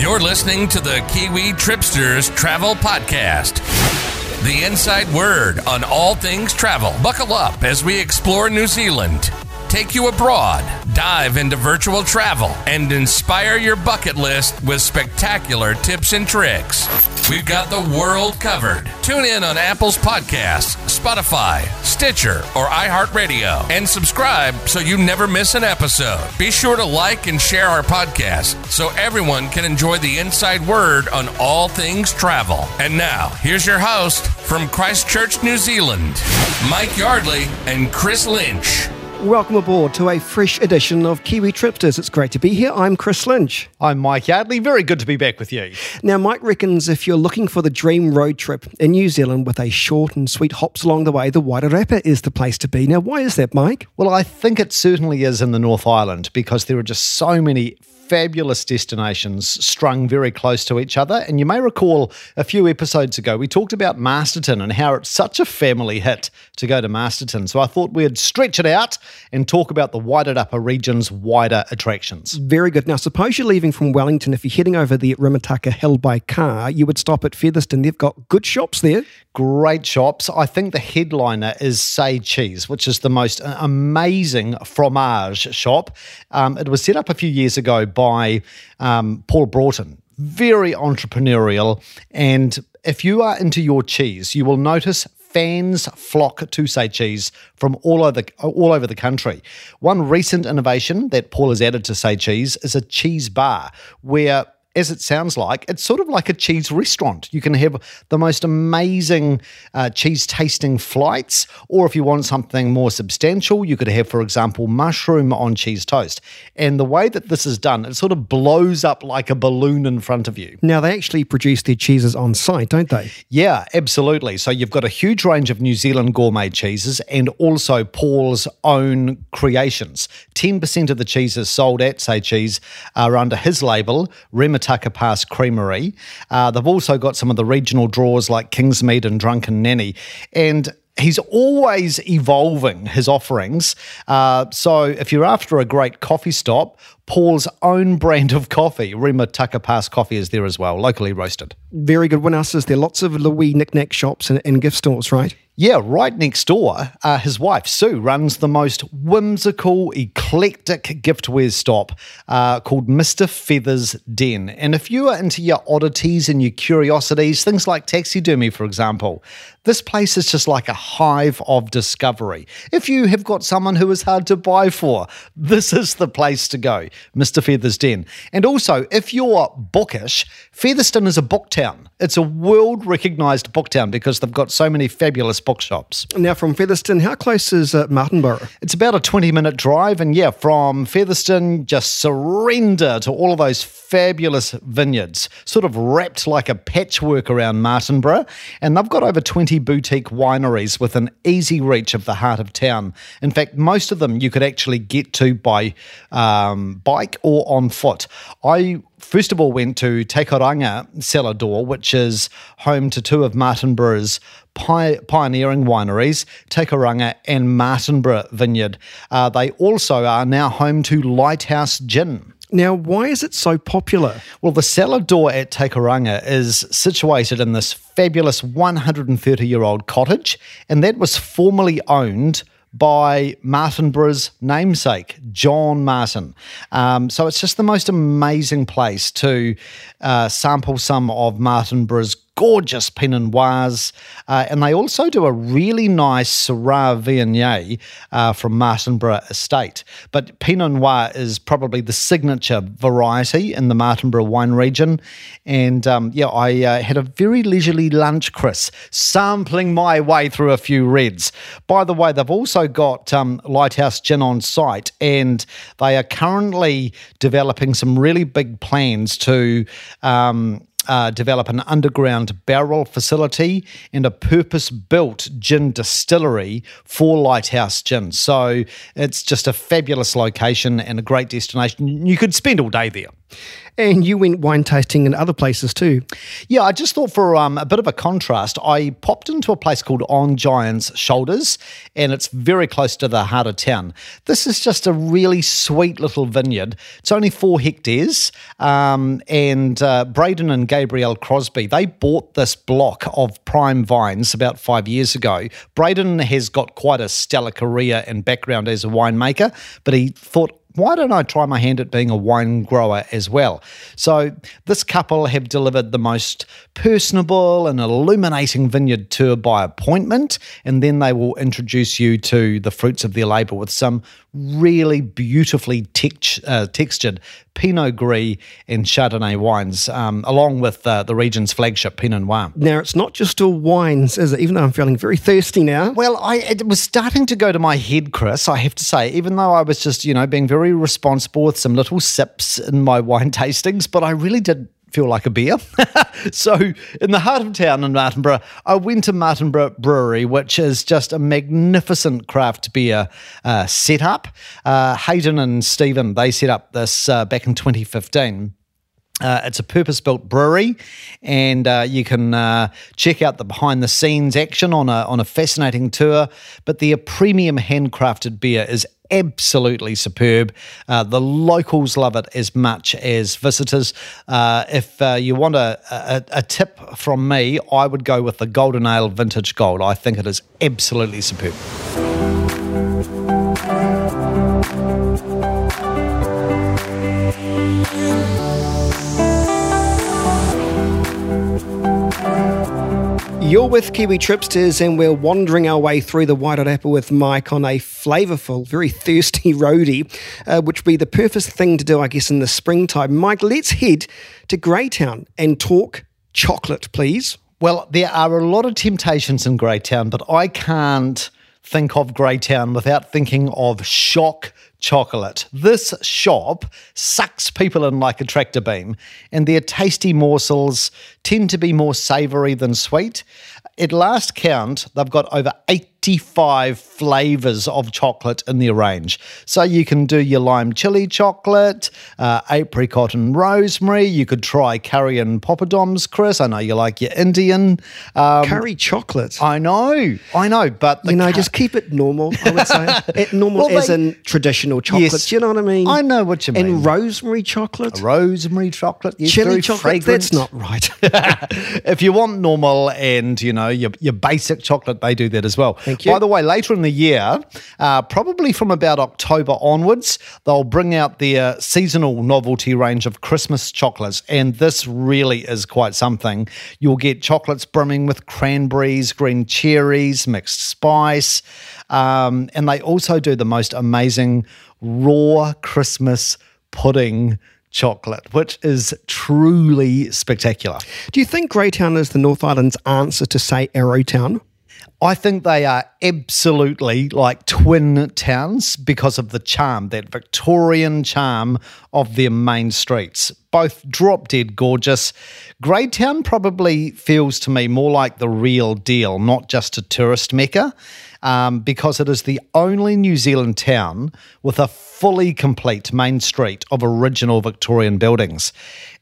You're listening to the Kiwi Tripsters Travel Podcast. The inside word on all things travel. Buckle up as we explore New Zealand, take you abroad, dive into virtual travel, and inspire your bucket list with spectacular tips and tricks. We've got the world covered. Tune in on Apple's podcasts, Spotify, Stitcher, or iHeartRadio, and subscribe so you never miss an episode. Be sure to like and share our podcast so everyone can enjoy the inside word on all things travel. And now, here's your host from Christchurch, New Zealand, Mike Yardley and Chris Lynch. Welcome aboard to a fresh edition of Kiwi Tripsters. It's great to be here. I'm Chris Lynch. I'm Mike Yardley. Very good to be back with you. Now, Mike reckons if you're looking for the dream road trip in New Zealand with a short and sweet hops along the way, the Wairarapa is the place to be. Now, why is that, Mike? Well, I think it certainly is in the North Island because there are just so many fabulous destinations strung very close to each other. And you may recall a few episodes ago, we talked about Masterton and how it's such a family hit to go to Masterton. So I thought we'd stretch it out and talk about the Wairarapa region's wider attractions. Very good. Now, suppose you're leaving from Wellington. If you're heading over the Rimutaka Hill by car, you would stop at Featherston. They've got good shops there. Great shops. I think the headliner is Say Cheese, which is the most amazing fromage shop. Um, it was set up a few years ago by um, Paul Broughton. Very entrepreneurial. And if you are into your cheese, you will notice fans flock to Say Cheese from all over all over the country. One recent innovation that Paul has added to Say Cheese is a cheese bar where as it sounds like, it's sort of like a cheese restaurant. You can have the most amazing uh, cheese tasting flights, or if you want something more substantial, you could have, for example, mushroom on cheese toast. And the way that this is done, it sort of blows up like a balloon in front of you. Now, they actually produce their cheeses on site, don't they? Yeah, absolutely. So you've got a huge range of New Zealand gourmet cheeses and also Paul's own creations. 10% of the cheeses sold at Say Cheese are under his label, Rimutaka Pass Creamery. Uh, they've also got some of the regional draws like Kingsmeade and Drunken Nanny. And he's always evolving his offerings. Uh, so if you're after a great coffee stop, Paul's own brand of coffee, Rimutaka Pass Coffee, is there as well, locally roasted. Very good. What else is there? Lots of Louis knick-knack shops and, and gift stores, right? Yeah, right next door, uh, his wife Sue runs the most whimsical, eclectic giftware stop uh, called Mr. Feathers Den. And if you are into your oddities and your curiosities, things like taxidermy, for example, this place is just like a hive of discovery. If you have got someone who is hard to buy for, this is the place to go, Mr. Feathers Den. And also, if you're bookish, Featherston is a book town. It's a world recognized book town because they've got so many fabulous bookshops. Now, from Featherston, how close is uh, Martinborough? It's about a 20 minute drive. And yeah, from Featherston, just surrender to all of those fabulous vineyards, sort of wrapped like a patchwork around Martinborough. And they've got over 20 boutique wineries within easy reach of the heart of town. In fact, most of them you could actually get to by um, bike or on foot. I first of all went to Te Kairanga Cellar Door, which is home to two of Martinborough's pioneering wineries, Te and Martinborough Vineyard. Uh, they also are now home to Lighthouse Gin. Now, why is it so popular? Well, the cellar door at Te Kairanga is situated in this fabulous 130 year old cottage, and that was formerly owned by Martinborough's namesake, John Martin. Um, so it's just the most amazing place to uh, sample some of Martinborough's gorgeous Pinot Noirs. Uh, and they also do a really nice Syrah Viognier uh, from Martinborough Estate. But Pinot Noir is probably the signature variety in the Martinborough wine region. And um, yeah, I uh, had a very leisurely lunch, Chris, sampling my way through a few reds. By the way, they've also got um, Lighthouse Gin on site, and they are currently developing some really big plans to. Um, uh, develop an underground barrel facility and a purpose built gin distillery for Lighthouse Gin. So it's just a fabulous location and a great destination. You could spend all day there. And you went wine tasting in other places too. Yeah, I just thought for um, a bit of a contrast, I popped into a place called On Giant's Shoulders, and it's very close to the heart of town. This is just a really sweet little vineyard. It's only four hectares, um, and uh, Braden and Gabrielle Crosby they bought this block of prime vines about five years ago. Braden has got quite a stellar career and background as a winemaker, but he thought why don't I try my hand at being a wine grower as well? So, this couple have delivered the most personable and illuminating vineyard tour by appointment, and then they will introduce you to the fruits of their labour with some really beautifully uh, textured Pinot Gris and Chardonnay wines, um, along with uh, the region's flagship Pinot Noir. Now, it's not just all wines, is it? Even though I'm feeling very thirsty now. Well, I it was starting to go to my head, Chris. I have to say, even though I was just you know being very responsible with some little sips in my wine tastings, but I really did feel like a beer. so, in the heart of town in Martinborough, I went to Martinborough Brewery, which is just a magnificent craft beer uh, setup. Uh, Hayden and Stephen, they set up this uh, back in 2015. Uh, it's a purpose built brewery, and uh, you can uh, check out the behind the scenes action on a, on a fascinating tour. But the premium handcrafted beer is absolutely superb. Uh, the locals love it as much as visitors. Uh, if uh, you want a, a, a, tip from me, I would go with the Golden Ale Vintage Gold. I think it is absolutely superb. You're with Kiwi Tripsters, and we're wandering our way through the Wairarapa with Mike on a flavourful, very thirsty roadie, uh, which would be the perfect thing to do, I guess, in the springtime. Mike, let's head to Greytown and talk chocolate, please. Well, there are a lot of temptations in Greytown, but I can't think of Greytown without thinking of Schoc chocolate. This shop sucks people in like a tractor beam, and their tasty morsels tend to be more savoury than sweet. At last count, they've got over 85 flavours of chocolate in their range. So you can do your lime chili chocolate, uh, apricot and rosemary. You could try curry and poppadoms, Chris. I know you like your Indian. Um, curry chocolate. I know, I know, but you know, just keep it normal. I would say it normal well, as they, in traditional chocolates. Yes, you know what I mean? I know what you mean. And rosemary chocolate, a rosemary chocolate, yes, chili chocolate. Fragrant. That's not right. if you want normal and you know your, your basic chocolate, they do that as well. Thank you. By the way, later in the year, uh, probably from about October onwards, they'll bring out their seasonal novelty range of Christmas chocolates, and this really is quite something. You'll get chocolates brimming with cranberries, green cherries, mixed spice, um, and they also do the most amazing raw Christmas pudding chocolate, which is truly spectacular. Do you think Greytown is the North Island's answer to, say, Arrowtown? I think they are absolutely like twin towns because of the charm, that Victorian charm of their main streets. Both drop dead gorgeous. Greytown probably feels to me more like the real deal, not just a tourist mecca um, because it is the only New Zealand town with a fully complete main street of original Victorian buildings.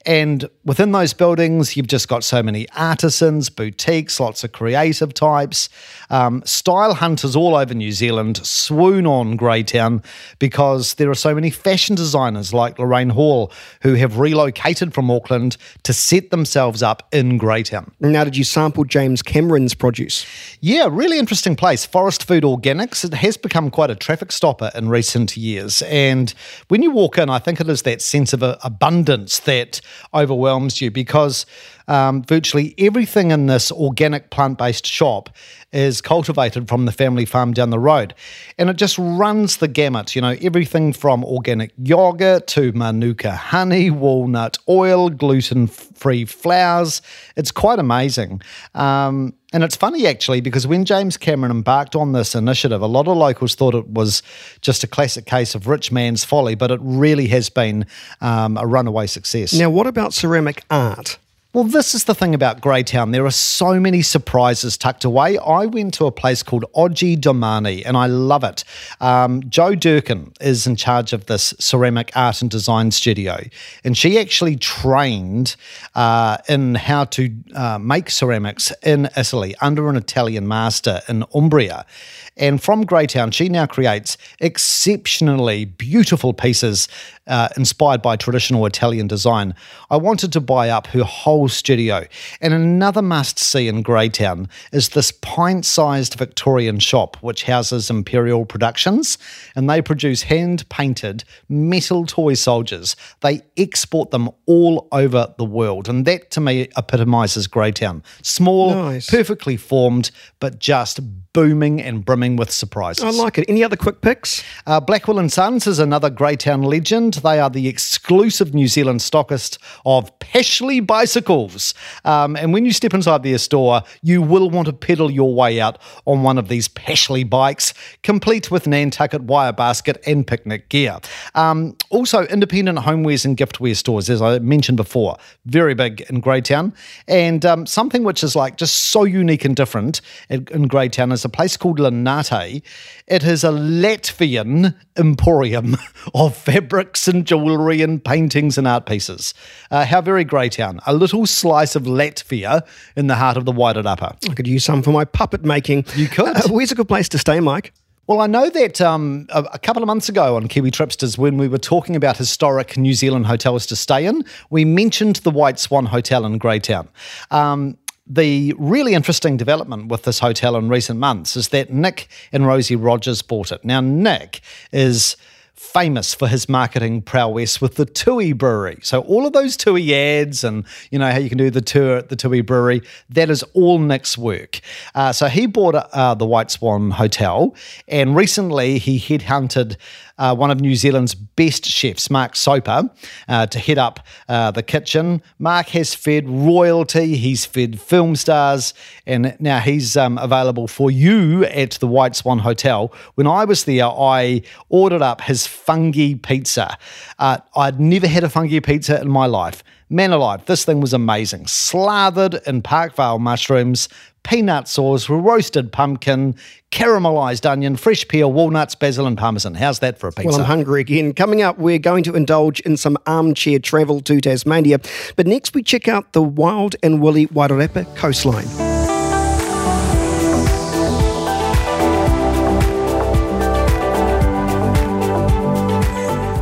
And within those buildings, you've just got so many artisans, boutiques, lots of creative types. Um, style hunters all over New Zealand swoon on Greytown because there are so many fashion designers like Lorraine Hall who have relocated from Auckland to set themselves up in Greytown. Now, did you sample James Cameron's produce? Yeah, really interesting place. Forest Food Organics. It has become quite a traffic stopper in recent years. And when you walk in, I think it is that sense of abundance that overwhelms you because um, virtually everything in this organic plant based shop is cultivated from the family farm down the road. And it just runs the gamut, you know, everything from organic yogurt to manuka honey, walnut oil, gluten free flours. It's quite amazing. Um, and it's funny actually because when James Cameron embarked on this initiative, a lot of locals thought it was just a classic case of rich man's folly, but it really has been um, a runaway success. Now, what about ceramic art? Well, this is the thing about Greytown. There are so many surprises tucked away. I went to a place called Oggi Domani and I love it. Um, Joe Durkin is in charge of this ceramic art and design studio, and she actually trained uh, in how to uh, make ceramics in Italy under an Italian master in Umbria. And from Greytown, she now creates exceptionally beautiful pieces uh, inspired by traditional Italian design. I wanted to buy up her whole studio. And another must see in Greytown is this pint sized Victorian shop, which houses Imperial Productions. And they produce hand painted metal toy soldiers. They export them all over the world. And that to me epitomizes Greytown. Small, Nice. perfectly formed, but just booming and brimming with surprises. I like it. Any other quick picks? Uh, Blackwell and Sons is another Greytown legend. They are the exclusive New Zealand stockist of Pashley bicycles. Um, and when you step inside their store, you will want to pedal your way out on one of these Pashley bikes, complete with Nantucket wire basket and picnic gear. Um, also, independent homewares and giftware stores, as I mentioned before, very big in Greytown. And um, something which is like just so unique and different in, in Greytown is a place called It is a Latvian emporium of fabrics and jewellery and paintings and art pieces. Uh, how very Greytown. A little slice of Latvia in the heart of the Wairarapa. I could use some for my puppet making. You could. Uh, where's a good place to stay, Mike? Well, I know that um, a, a couple of months ago on Kiwi Tripsters, when we were talking about historic New Zealand hotels to stay in, we mentioned the White Swan Hotel in Greytown. Um, the really interesting development with this hotel in recent months is that Nick and Rosie Rogers bought it. Now, Nick is famous for his marketing prowess with the Tui Brewery. So all of those Tui ads and you know how you can do the tour at the Tui Brewery, that is all Nick's work. Uh, so he bought uh, the White Swan Hotel, and recently he headhunted uh, one of New Zealand's best chefs, Mark Soper, uh, to head up uh, the kitchen. Mark has fed royalty, he's fed film stars, and now he's um, available for you at the White Swan Hotel. When I was there, I ordered up his fungi pizza. Uh, I'd never had a fungi pizza in my life. Man alive, this thing was amazing. Slathered in Parkvale mushrooms, peanut sauce, roasted pumpkin, caramelized onion, fresh peel, walnuts, basil, and parmesan. How's that for a pizza? Well, I'm hungry again. Coming up, we're going to indulge in some armchair travel to Tasmania. But next, we check out the wild and woolly Wairarapa coastline.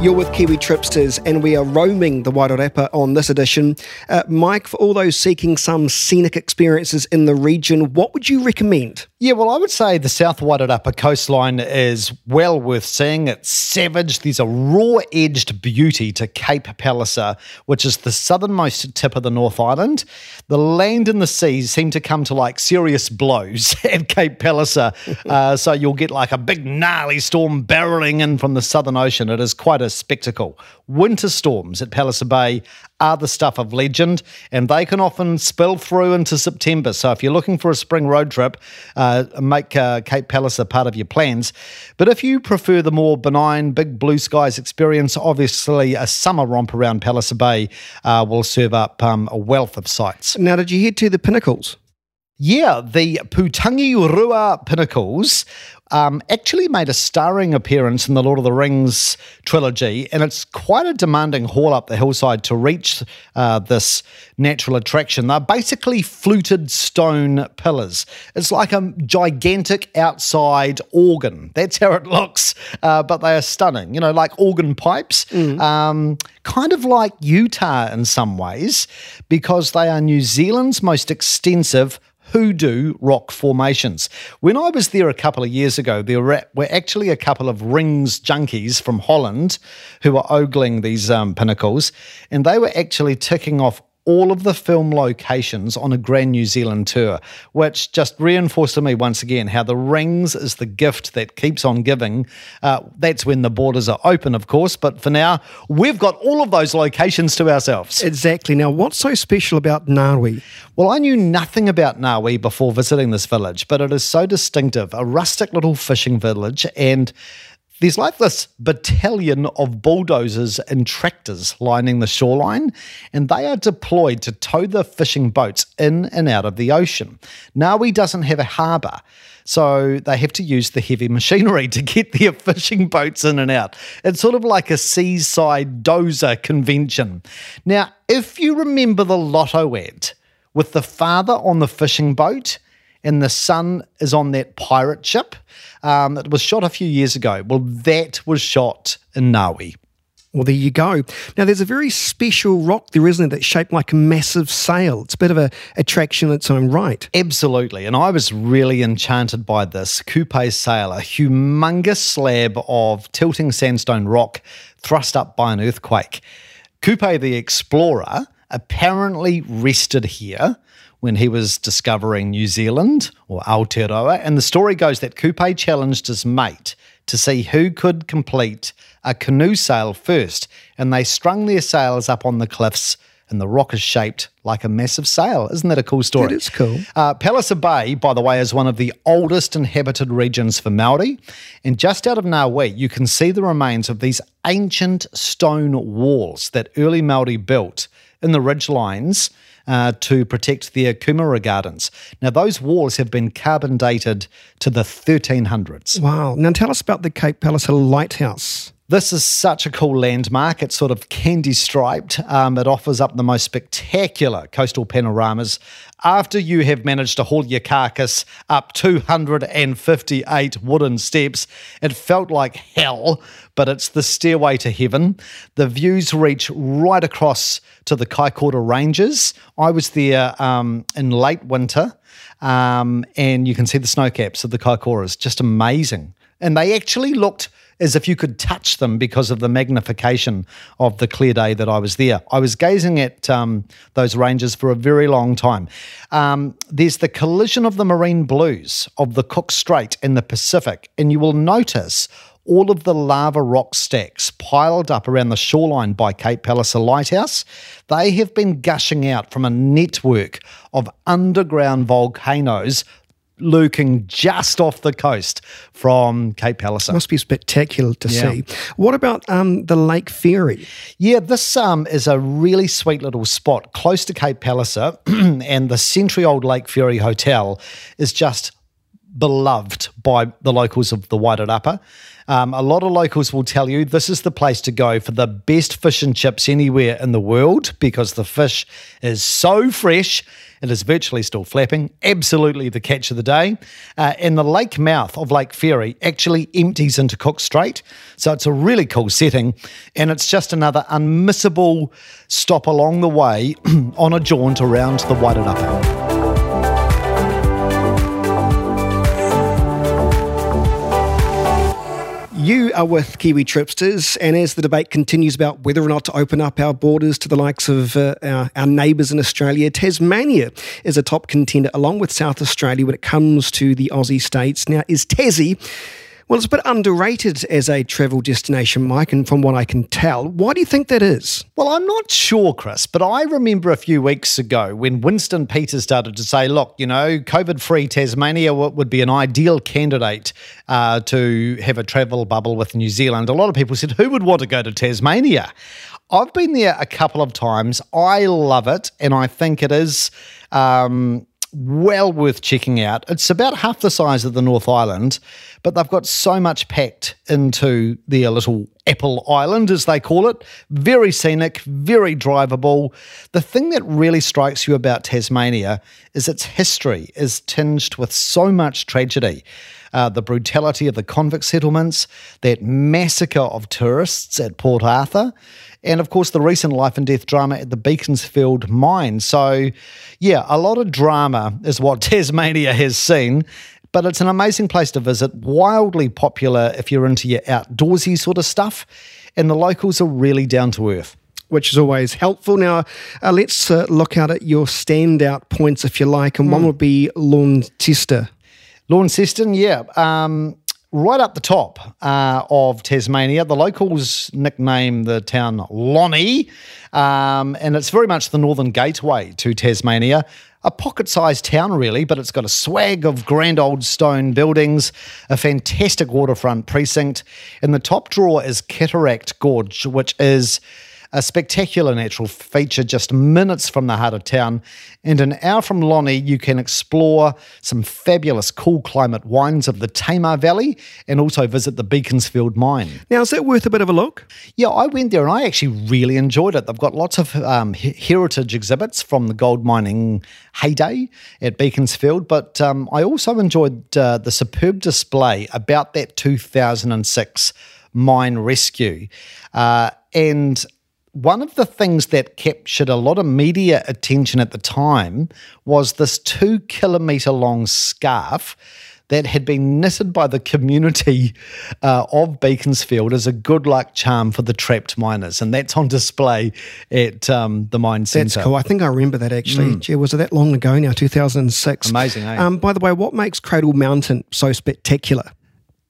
You're with Kiwi Tripsters, and we are roaming the Wairarapa on this edition. Uh, Mike, for all those seeking some scenic experiences in the region, what would you recommend? Yeah, well, I would say the South Wairarapa coastline is well worth seeing. It's savage. There's a raw-edged beauty to Cape Palliser, which is the southernmost tip of the North Island. The land and the seas seem to come to like serious blows at Cape Palliser, uh, so you'll get like a big gnarly storm barreling in from the Southern Ocean. It is quite a spectacle. Winter storms at Palliser Bay are the stuff of legend, and they can often spill through into September. So if you're looking for a spring road trip, uh, make uh, Cape Palliser part of your plans. But if you prefer the more benign, big blue skies experience, obviously a summer romp around Palliser Bay uh, will serve up um, a wealth of sights. Now, did you head to the pinnacles? Yeah, the Putangirua Pinnacles um, actually made a starring appearance in the Lord of the Rings trilogy, and it's quite a demanding haul up the hillside to reach uh, this natural attraction. They're basically fluted stone pillars. It's like a gigantic outside organ. That's how it looks, uh, but they are stunning. You know, like organ pipes, um, kind of like Utah in some ways, because they are New Zealand's most extensive hoodoo rock formations. When I was there a couple of years ago, there were actually a couple of rings junkies from Holland who were ogling these um, pinnacles, and they were actually ticking off all of the film locations on a Grand New Zealand tour, which just reinforced to me once again how the rings is the gift that keeps on giving. Uh, that's when the borders are open, of course, but for now, we've got all of those locations to ourselves. Exactly. Now, what's so special about Ngawi? Well, I knew nothing about Ngawi before visiting this village, but it is so distinctive a rustic little fishing village and there's like this battalion of bulldozers and tractors lining the shoreline, and they are deployed to tow the fishing boats in and out of the ocean. Ngawi doesn't have a harbour, so they have to use the heavy machinery to get their fishing boats in and out. It's sort of like a seaside dozer convention. Now, if you remember the lotto ad with the father on the fishing boat, and the sun is on that pirate ship um, that was shot a few years ago. Well, that was shot in Ngawi. Well, there you go. Now, there's a very special rock there, isn't it, that's shaped like a massive sail. It's a bit of a attraction in its own right. Absolutely. And I was really enchanted by this Kupe sail, a humongous slab of tilting sandstone rock thrust up by an earthquake. Kupe the explorer apparently rested here when he was discovering New Zealand or Aotearoa. And the story goes that Kupe challenged his mate to see who could complete a canoe sail first. And they strung their sails up on the cliffs, and the rock is shaped like a massive sail. Isn't that a cool story? It is cool. Uh, Palliser Bay, by the way, is one of the oldest inhabited regions for Maori. And just out of Ngawi, you can see the remains of these ancient stone walls that early Maori built in the ridge lines uh, to protect their kumara gardens. Now, those walls have been carbon dated to the 1300s. Wow. Now, tell us about the Cape Palliser Lighthouse. This is such a cool landmark. It's sort of candy striped. Um, it offers up the most spectacular coastal panoramas. After you have managed to haul your carcass up 258 wooden steps, it felt like hell, but it's the stairway to heaven. The views reach right across to the Kaikoura Ranges. I was there um, in late winter, um, and you can see the snow caps of the Kaikouras. Just amazing. And they actually looked as if you could touch them because of the magnification of the clear day that I was there. I was gazing at um, those ranges for a very long time. Um, there's the collision of the marine blues of the Cook Strait in the Pacific, and you will notice all of the lava rock stacks piled up around the shoreline by Cape Palliser Lighthouse, they have been gushing out from a network of underground volcanoes lurking just off the coast from Cape Palliser. Must be spectacular to yeah. see. What about um, the Lake Ferry? Yeah, this um, is a really sweet little spot close to Cape Palliser, and the century old Lake Ferry Hotel is just beloved by the locals of the Wairarapa. Um, a lot of locals will tell you this is the place to go for the best fish and chips anywhere in the world because the fish is so fresh. It is virtually still flapping. Absolutely the catch of the day. Uh, and the lake mouth of Lake Ferry actually empties into Cook Strait. So it's a really cool setting. And it's just another unmissable stop along the way on a jaunt around the Wairarapa. You are with Kiwi Tripsters, and as the debate continues about whether or not to open up our borders to the likes of uh, our, our neighbours in Australia, Tasmania is a top contender along with South Australia when it comes to the Aussie states. Now, is Tassie well, it's a bit underrated as a travel destination, Mike, and from what I can tell. Why do you think that is? Well, I'm not sure, Chris, but I remember a few weeks ago when Winston Peters started to say, look, you know, COVID free Tasmania would be an ideal candidate uh, to have a travel bubble with New Zealand. A lot of people said, who would want to go to Tasmania? I've been there a couple of times. I love it, and I think it is. Um, well worth checking out. It's about half the size of the North Island, but they've got so much packed into their little Apple Island, as they call it. Very scenic, very drivable. The thing that really strikes you about Tasmania is its history is tinged with so much tragedy. Uh, the brutality of the convict settlements, that massacre of tourists at Port Arthur, and of course the recent life and death drama at the Beaconsfield mine. So, yeah, a lot of drama is what Tasmania has seen. But it's an amazing place to visit, wildly popular if you're into your outdoorsy sort of stuff, and the locals are really down to earth which is always helpful. Now, uh, let's uh, look out at your standout points, if you like, and mm. one hmm. would be Launceston. Launceston, yeah. Um, right up the top uh, of Tasmania. The locals nickname the town Lonnie, um, and it's very much the northern gateway to Tasmania. A pocket sized town, really, but it's got a swag of grand old stone buildings, a fantastic waterfront precinct, and the top draw is Cataract Gorge, which is a spectacular natural feature just minutes from the heart of town. And an hour from Lonnie, you can explore some fabulous cool climate wines of the Tamar Valley and also visit the Beaconsfield mine. Now, is that worth a bit of a look? Yeah, I went there and I actually really enjoyed it. They've got lots of um, heritage exhibits from the gold mining heyday at Beaconsfield, but um, I also enjoyed uh, the superb display about that 2006 mine rescue. Uh, and one of the things that captured a lot of media attention at the time was this two kilometre long scarf that had been knitted by the community uh, of Beaconsfield as a good luck charm for the trapped miners. And that's on display at um, the mine centre. That's cool. I think I remember that actually. Mm. Gee, was it that long ago now, 2006? Amazing, eh? Um, by the way, what makes Cradle Mountain so spectacular?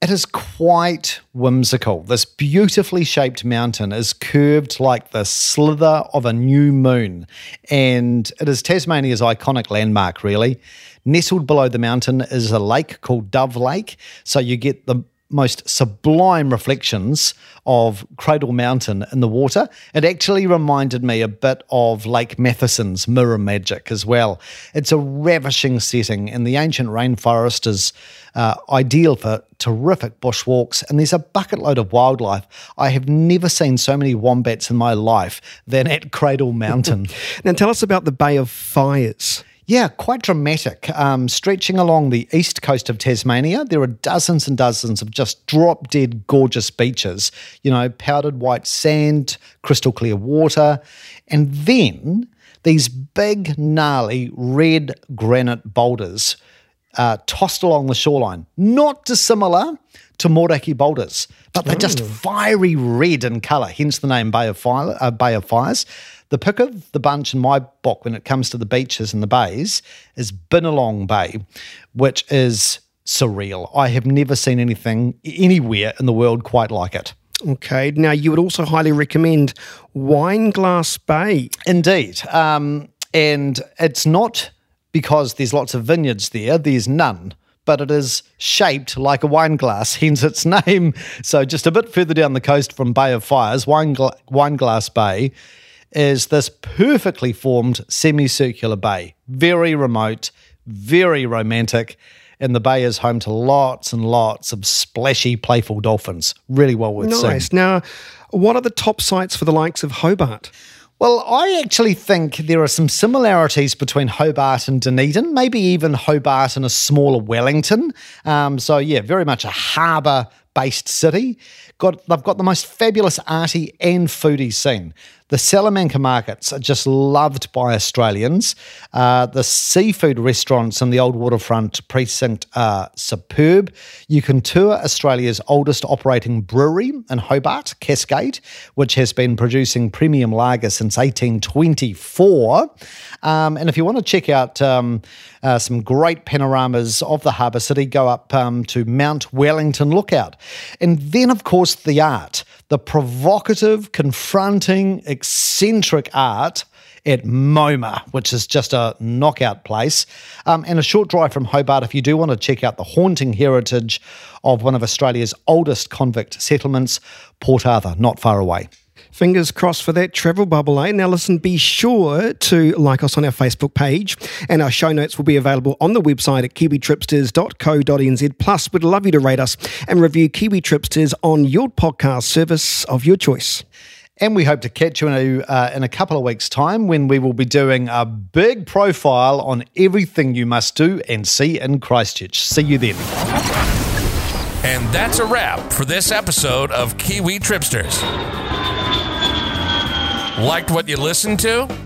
It is quite whimsical. This beautifully shaped mountain is curved like the slither of a new moon, and it is Tasmania's iconic landmark, really. Nestled below the mountain is a lake called Dove Lake, so you get the most sublime reflections of Cradle Mountain in the water. It actually reminded me a bit of Lake Matheson's Mirror Magic as well. It's a ravishing setting, and the ancient rainforest is uh, ideal for terrific bushwalks, and there's a bucket load of wildlife. I have never seen so many wombats in my life than at Cradle Mountain. now, tell us about the Bay of Fires. Yeah, quite dramatic. Um, stretching along the east coast of Tasmania, there are dozens and dozens of just drop dead gorgeous beaches. You know, powdered white sand, crystal clear water, and then these big, gnarly red granite boulders uh, tossed along the shoreline. Not dissimilar to Moeraki boulders, but they're just oh. fiery red in colour, hence the name Bay of, Fire, uh, Bay of Fires. The pick of the bunch in my book when it comes to the beaches and the bays is Binalong Bay, which is surreal. I have never seen anything anywhere in the world quite like it. Okay. Now, you would also highly recommend Wineglass Bay. Indeed. Um, and it's not because there's lots of vineyards there, there's none. But it is shaped like a wine glass, hence its name. So, just a bit further down the coast from Bay of Fires, Wine, Glass Bay is this perfectly formed semicircular bay, very remote, very romantic. And the bay is home to lots and lots of splashy, playful dolphins. Really well worth nice. seeing. Nice. Now, what are the top sites for the likes of Hobart? Well, I actually think there are some similarities between Hobart and Dunedin, maybe even Hobart and a smaller Wellington. Um, so, yeah, very much a harbour based city. Got, they've got the most fabulous arty and foodie scene. The Salamanca markets are just loved by Australians. Uh, the seafood restaurants in the Old Waterfront precinct are superb. You can tour Australia's oldest operating brewery in Hobart, Cascade, which has been producing premium lager since 1824. Um, and if you want to check out um, uh, some great panoramas of the harbour city, go up um, to Mount Wellington Lookout. And then, of course, the art the provocative, confronting, eccentric art at MONA, which is just a knockout place. Um, and a short drive from Hobart if you do want to check out the haunting heritage of one of Australia's oldest convict settlements, Port Arthur, not far away. Fingers crossed for that travel bubble, eh? Now, listen, be sure to like us on our Facebook page, and our show notes will be available on the website at kiwitripsters.co.nz. Plus, we'd love you to rate us and review Kiwi Tripsters on your podcast service of your choice. And we hope to catch you in a, uh, in a couple of weeks' time when we will be doing a big profile on everything you must do and see in Christchurch. See you then. And that's a wrap for this episode of Kiwi Tripsters. Liked what you listened to?